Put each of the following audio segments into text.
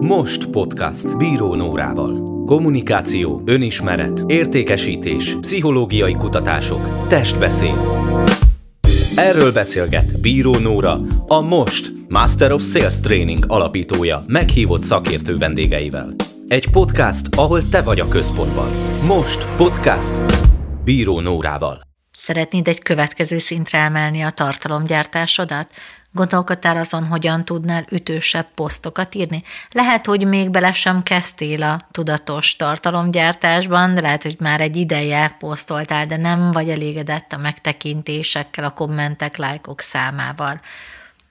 Most podcast Bíró Nórával. Kommunikáció, önismeret, értékesítés, pszichológiai kutatások, testbeszéd. Erről beszélget Bíró Nóra, a Most Master of Sales Training alapítója meghívott szakértő vendégeivel. Egy podcast, ahol te vagy a központban. Most podcast Bíró Nórával. Szeretnéd egy következő szintre emelni a tartalomgyártásodat? Gondolkodtál azon, hogyan tudnál ütősebb posztokat írni? Lehet, hogy még bele sem kezdtél a tudatos tartalomgyártásban, de lehet, hogy már egy ideje posztoltál, de nem vagy elégedett a megtekintésekkel, a kommentek, lájkok számával.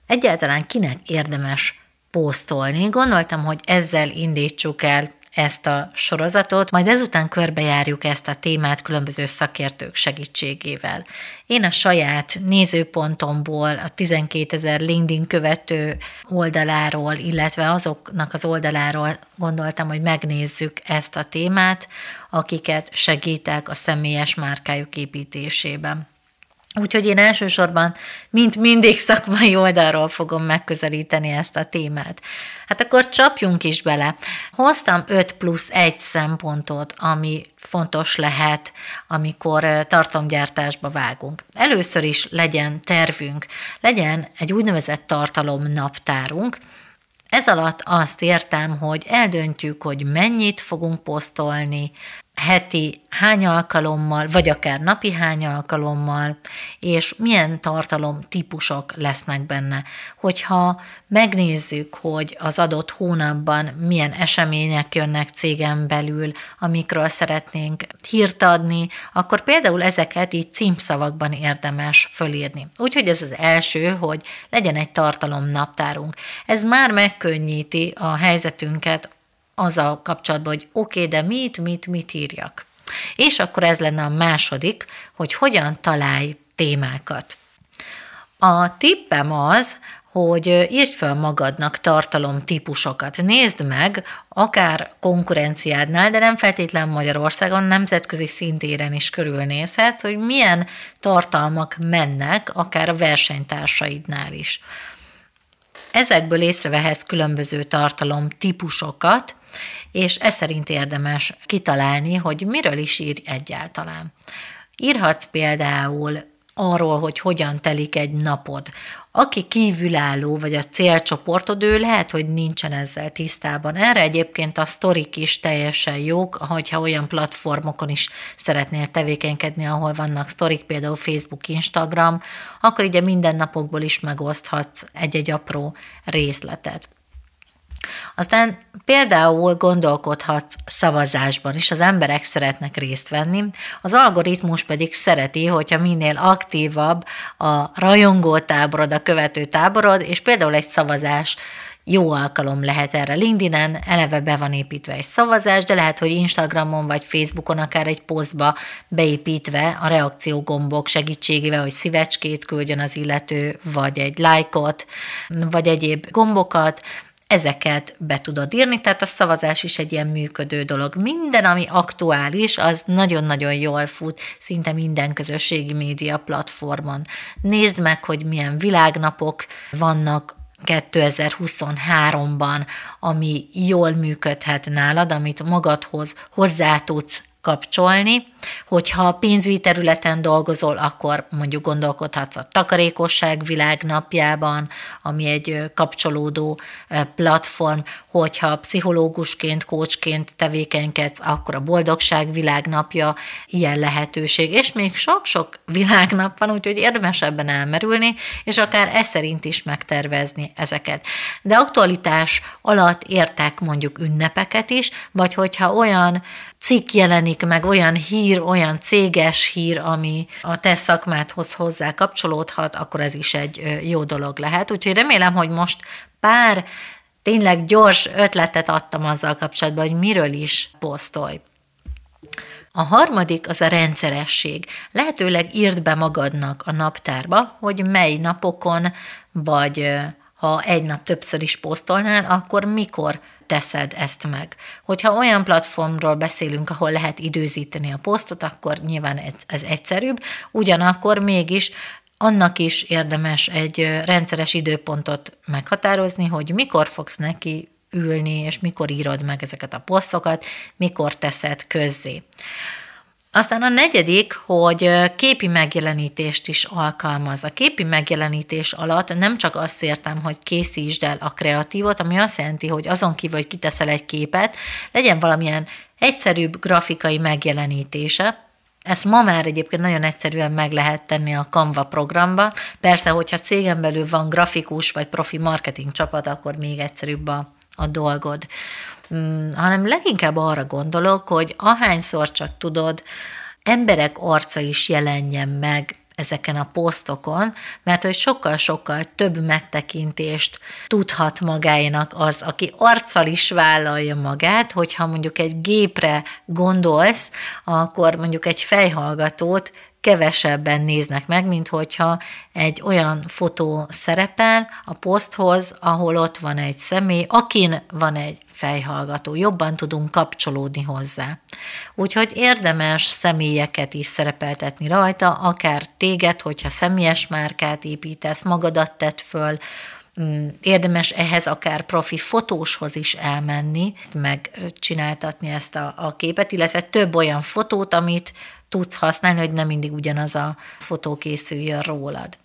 Egyáltalán kinek érdemes posztolni? Gondoltam, hogy ezzel indítsuk el ezt a sorozatot, majd ezután körbejárjuk ezt a témát különböző szakértők segítségével. Én a saját nézőpontomból, a 12 ezer LinkedIn követő oldaláról, illetve azoknak az oldaláról gondoltam, hogy megnézzük ezt a témát, akiket segítek a személyes márkájuk építésében. Úgyhogy én elsősorban, mint mindig szakmai oldalról fogom megközelíteni ezt a témát. Hát akkor csapjunk is bele. Hoztam 5 plusz 1 szempontot, ami fontos lehet, amikor tartalomgyártásba vágunk. Először is legyen tervünk, legyen egy úgynevezett tartalomnaptárunk, ez alatt azt értem, hogy eldöntjük, hogy mennyit fogunk posztolni, heti hány alkalommal, vagy akár napi hány alkalommal, és milyen tartalom típusok lesznek benne. Hogyha megnézzük, hogy az adott hónapban milyen események jönnek cégen belül, amikről szeretnénk hírt adni, akkor például ezeket így címszavakban érdemes fölírni. Úgyhogy ez az első, hogy legyen egy tartalomnaptárunk. Ez már megkönnyíti a helyzetünket az a kapcsolatban, hogy oké, okay, de mit, mit, mit írjak. És akkor ez lenne a második, hogy hogyan találj témákat. A tippem az, hogy írd fel magadnak tartalom típusokat. Nézd meg, akár konkurenciádnál, de nem feltétlen Magyarországon, nemzetközi szintéren is körülnézhet, hogy milyen tartalmak mennek, akár a versenytársaidnál is. Ezekből észrevehetsz különböző tartalom típusokat, és ez szerint érdemes kitalálni, hogy miről is ír egyáltalán. Írhatsz például arról, hogy hogyan telik egy napod. Aki kívülálló, vagy a célcsoportod, ő lehet, hogy nincsen ezzel tisztában. Erre egyébként a sztorik is teljesen jók, hogyha olyan platformokon is szeretnél tevékenykedni, ahol vannak sztorik, például Facebook, Instagram, akkor ugye minden napokból is megoszthatsz egy-egy apró részletet. Aztán például gondolkodhatsz szavazásban is, az emberek szeretnek részt venni, az algoritmus pedig szereti, hogyha minél aktívabb a rajongó táborod, a követő táborod, és például egy szavazás jó alkalom lehet erre. LinkedIn-en eleve be van építve egy szavazás, de lehet, hogy Instagramon vagy Facebookon akár egy posztba beépítve a reakciógombok segítségével, hogy szívecskét küldjön az illető, vagy egy lájkot, vagy egyéb gombokat, ezeket be tudod írni, tehát a szavazás is egy ilyen működő dolog. Minden, ami aktuális, az nagyon-nagyon jól fut szinte minden közösségi média platformon. Nézd meg, hogy milyen világnapok vannak 2023-ban, ami jól működhet nálad, amit magadhoz hozzá tudsz kapcsolni, hogyha pénzügyi területen dolgozol, akkor mondjuk gondolkodhatsz a takarékosság világnapjában, ami egy kapcsolódó platform, hogyha pszichológusként, kócsként tevékenykedsz, akkor a boldogság világnapja ilyen lehetőség, és még sok-sok világnap van, úgyhogy érdemes ebben elmerülni, és akár ez szerint is megtervezni ezeket. De aktualitás alatt értek mondjuk ünnepeket is, vagy hogyha olyan cikk jelenik meg, olyan hír, olyan céges hír, ami a te szakmádhoz hozzá kapcsolódhat, akkor ez is egy jó dolog lehet. Úgyhogy remélem, hogy most pár tényleg gyors ötletet adtam azzal kapcsolatban, hogy miről is posztolj. A harmadik az a rendszeresség. Lehetőleg írd be magadnak a naptárba, hogy mely napokon, vagy ha egy nap többször is posztolnál, akkor mikor teszed ezt meg. Hogyha olyan platformról beszélünk, ahol lehet időzíteni a posztot, akkor nyilván ez, egyszerűbb, ugyanakkor mégis annak is érdemes egy rendszeres időpontot meghatározni, hogy mikor fogsz neki ülni, és mikor írod meg ezeket a posztokat, mikor teszed közzé. Aztán a negyedik, hogy képi megjelenítést is alkalmaz. A képi megjelenítés alatt nem csak azt értem, hogy készítsd el a kreatívot, ami azt jelenti, hogy azon kívül, hogy kiteszel egy képet, legyen valamilyen egyszerűbb grafikai megjelenítése, ezt ma már egyébként nagyon egyszerűen meg lehet tenni a Canva programba. Persze, hogyha cégen belül van grafikus vagy profi marketing csapat, akkor még egyszerűbb a, a dolgod. Hmm, hanem leginkább arra gondolok, hogy ahányszor csak tudod, emberek arca is jelenjen meg ezeken a posztokon, mert hogy sokkal-sokkal több megtekintést tudhat magának az, aki arccal is vállalja magát, hogyha mondjuk egy gépre gondolsz, akkor mondjuk egy fejhallgatót kevesebben néznek meg, mint hogyha egy olyan fotó szerepel a poszthoz, ahol ott van egy személy, akin van egy fejhallgató, jobban tudunk kapcsolódni hozzá. Úgyhogy érdemes személyeket is szerepeltetni rajta, akár téged, hogyha személyes márkát építesz, magadat tett föl, mm, érdemes ehhez akár profi fotóshoz is elmenni, megcsináltatni ezt a, a képet, illetve több olyan fotót, amit tudsz használni, hogy nem mindig ugyanaz a fotó készüljön rólad.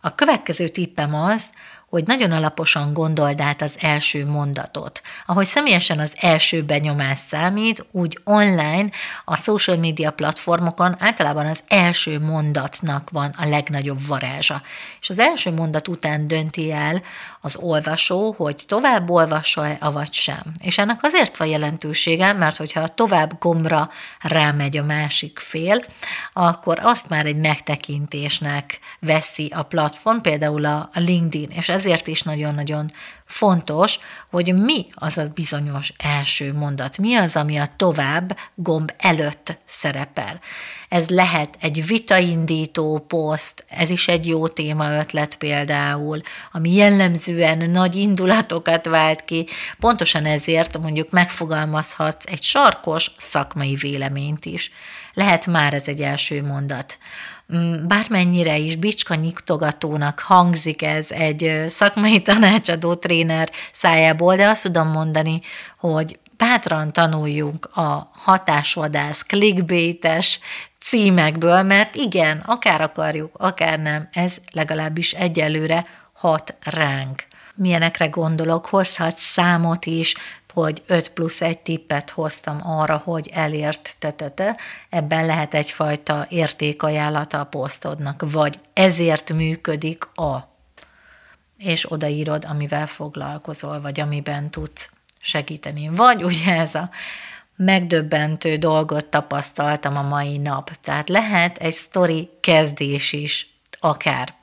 A következő tippem az, hogy nagyon alaposan gondold át az első mondatot. Ahogy személyesen az első benyomás számít, úgy online a social media platformokon általában az első mondatnak van a legnagyobb varázsa. És az első mondat után dönti el az olvasó, hogy tovább olvassa-e, avagy sem. És ennek azért van jelentősége, mert hogyha a tovább gombra rámegy a másik fél, akkor azt már egy megtekintésnek veszi a platform, például a LinkedIn, és ezért is nagyon-nagyon fontos, hogy mi az a bizonyos első mondat, mi az, ami a tovább gomb előtt szerepel. Ez lehet egy vitaindító poszt, ez is egy jó téma ötlet például, ami jellemzően nagy indulatokat vált ki, pontosan ezért mondjuk megfogalmazhatsz egy sarkos szakmai véleményt is. Lehet már ez egy első mondat. Mm, bármennyire is bicska nyugtogatónak hangzik ez egy szakmai tanácsadó tréner szájából, de azt tudom mondani, hogy bátran tanuljunk a hatásvadász, clickbaites címekből, mert igen, akár akarjuk, akár nem, ez legalábbis egyelőre hat ránk. Milyenekre gondolok, hozhat számot is, hogy 5 plusz egy tippet hoztam arra, hogy elért tetete, ebben lehet egyfajta értékajánlata a posztodnak, vagy ezért működik a, és odaírod, amivel foglalkozol, vagy amiben tudsz segíteni. Vagy ugye ez a megdöbbentő dolgot tapasztaltam a mai nap. Tehát lehet egy sztori kezdés is, akár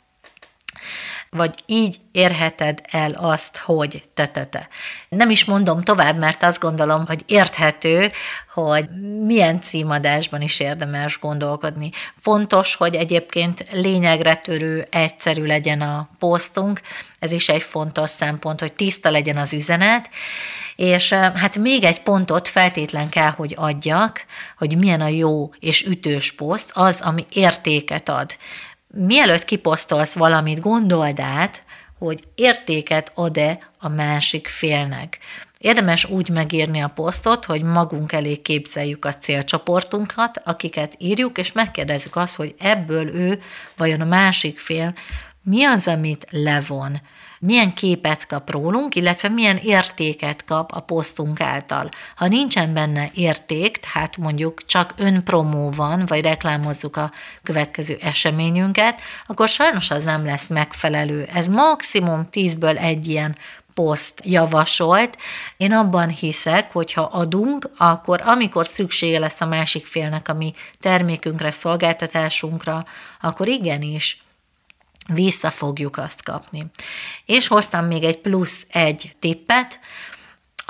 vagy így érheted el azt, hogy te-te-te. Nem is mondom tovább, mert azt gondolom, hogy érthető, hogy milyen címadásban is érdemes gondolkodni. Fontos, hogy egyébként lényegre törő, egyszerű legyen a posztunk, ez is egy fontos szempont, hogy tiszta legyen az üzenet, és hát még egy pontot feltétlen kell, hogy adjak, hogy milyen a jó és ütős poszt, az, ami értéket ad mielőtt kiposztolsz valamit, gondold át, hogy értéket ad-e a másik félnek. Érdemes úgy megírni a posztot, hogy magunk elé képzeljük a célcsoportunkat, akiket írjuk, és megkérdezzük azt, hogy ebből ő, vajon a másik fél, mi az, amit levon, milyen képet kap rólunk, illetve milyen értéket kap a posztunk által. Ha nincsen benne érték, tehát mondjuk csak önpromó van, vagy reklámozzuk a következő eseményünket, akkor sajnos az nem lesz megfelelő. Ez maximum 10-ből egy ilyen poszt javasolt. Én abban hiszek, hogy ha adunk, akkor amikor szüksége lesz a másik félnek a mi termékünkre, szolgáltatásunkra, akkor igenis vissza fogjuk azt kapni. És hoztam még egy plusz egy tippet,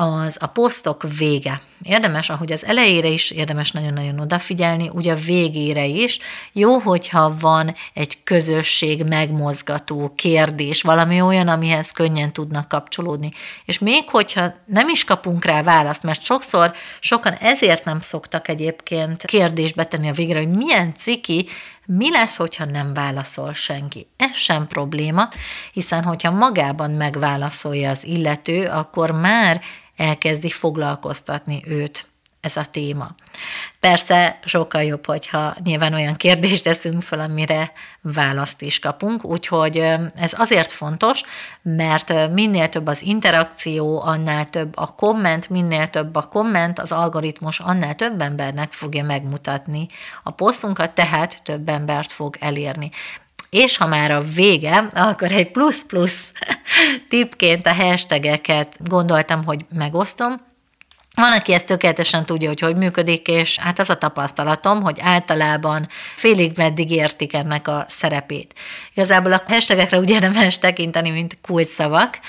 az a posztok vége. Érdemes, ahogy az elejére is, érdemes nagyon-nagyon odafigyelni, ugye a végére is. Jó, hogyha van egy közösség megmozgató kérdés, valami olyan, amihez könnyen tudnak kapcsolódni. És még hogyha nem is kapunk rá választ, mert sokszor sokan ezért nem szoktak egyébként kérdésbe tenni a végre, hogy milyen ciki, Mi lesz, hogyha nem válaszol senki? Ez sem probléma, hiszen hogyha magában megválaszolja az illető, akkor már elkezdi foglalkoztatni őt ez a téma. Persze sokkal jobb, hogyha nyilván olyan kérdést teszünk fel, amire választ is kapunk, úgyhogy ez azért fontos, mert minél több az interakció, annál több a komment, minél több a komment, az algoritmus annál több embernek fogja megmutatni a posztunkat, tehát több embert fog elérni. És ha már a vége, akkor egy plusz-plusz tippként a hashtageket gondoltam, hogy megosztom, van, aki ezt tökéletesen tudja, hogy hogy működik, és hát az a tapasztalatom, hogy általában félig meddig értik ennek a szerepét. Igazából a hashtagekre úgy érdemes tekinteni, mint kulcsszavak,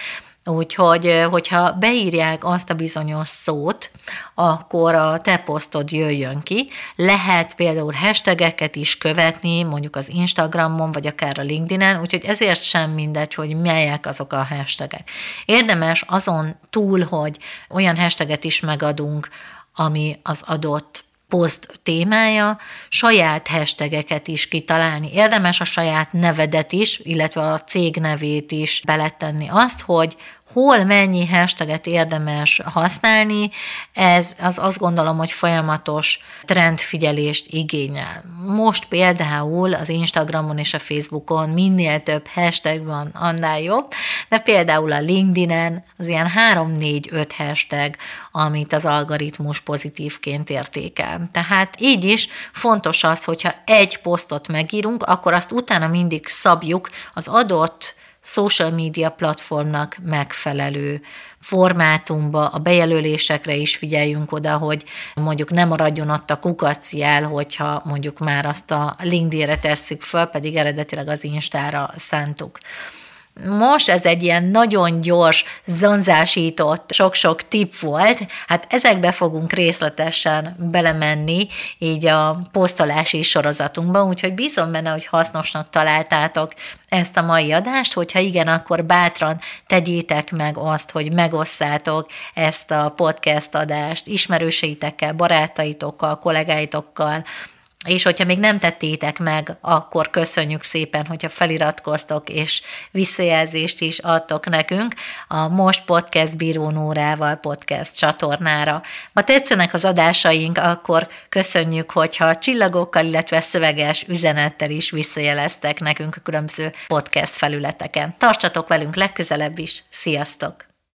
Úgyhogy, hogyha beírják azt a bizonyos szót, akkor a te posztod jöjjön ki. Lehet például hashtageket is követni, mondjuk az Instagramon, vagy akár a LinkedIn-en, úgyhogy ezért sem mindegy, hogy melyek azok a hashtagek. Érdemes azon túl, hogy olyan hashtaget is megadunk, ami az adott poszt témája, saját hashtageket is kitalálni. Érdemes a saját nevedet is, illetve a cég nevét is beletenni azt, hogy hol mennyi hashtaget érdemes használni, ez az azt gondolom, hogy folyamatos trendfigyelést igényel. Most például az Instagramon és a Facebookon minél több hashtag van, annál jobb, de például a LinkedIn-en az ilyen 3-4-5 hashtag, amit az algoritmus pozitívként értékel. Tehát így is fontos az, hogyha egy posztot megírunk, akkor azt utána mindig szabjuk az adott social media platformnak megfelelő formátumba, a bejelölésekre is figyeljünk oda, hogy mondjuk nem maradjon ott a kukacjel, hogyha mondjuk már azt a LinkedIn-re tesszük föl, pedig eredetileg az Instára szántuk. Most ez egy ilyen nagyon gyors, zanzásított, sok-sok tip volt, hát ezekbe fogunk részletesen belemenni így a posztolási sorozatunkba, úgyhogy bízom benne, hogy hasznosnak találtátok ezt a mai adást, hogyha igen, akkor bátran tegyétek meg azt, hogy megosszátok ezt a podcast adást ismerőseitekkel, barátaitokkal, kollégáitokkal, és hogyha még nem tettétek meg, akkor köszönjük szépen, hogyha feliratkoztok, és visszajelzést is adtok nekünk a Most Podcast Bíró Nórával podcast csatornára. Ha tetszenek az adásaink, akkor köszönjük, hogyha csillagokkal, illetve szöveges üzenettel is visszajeleztek nekünk a különböző podcast felületeken. Tartsatok velünk legközelebb is, sziasztok!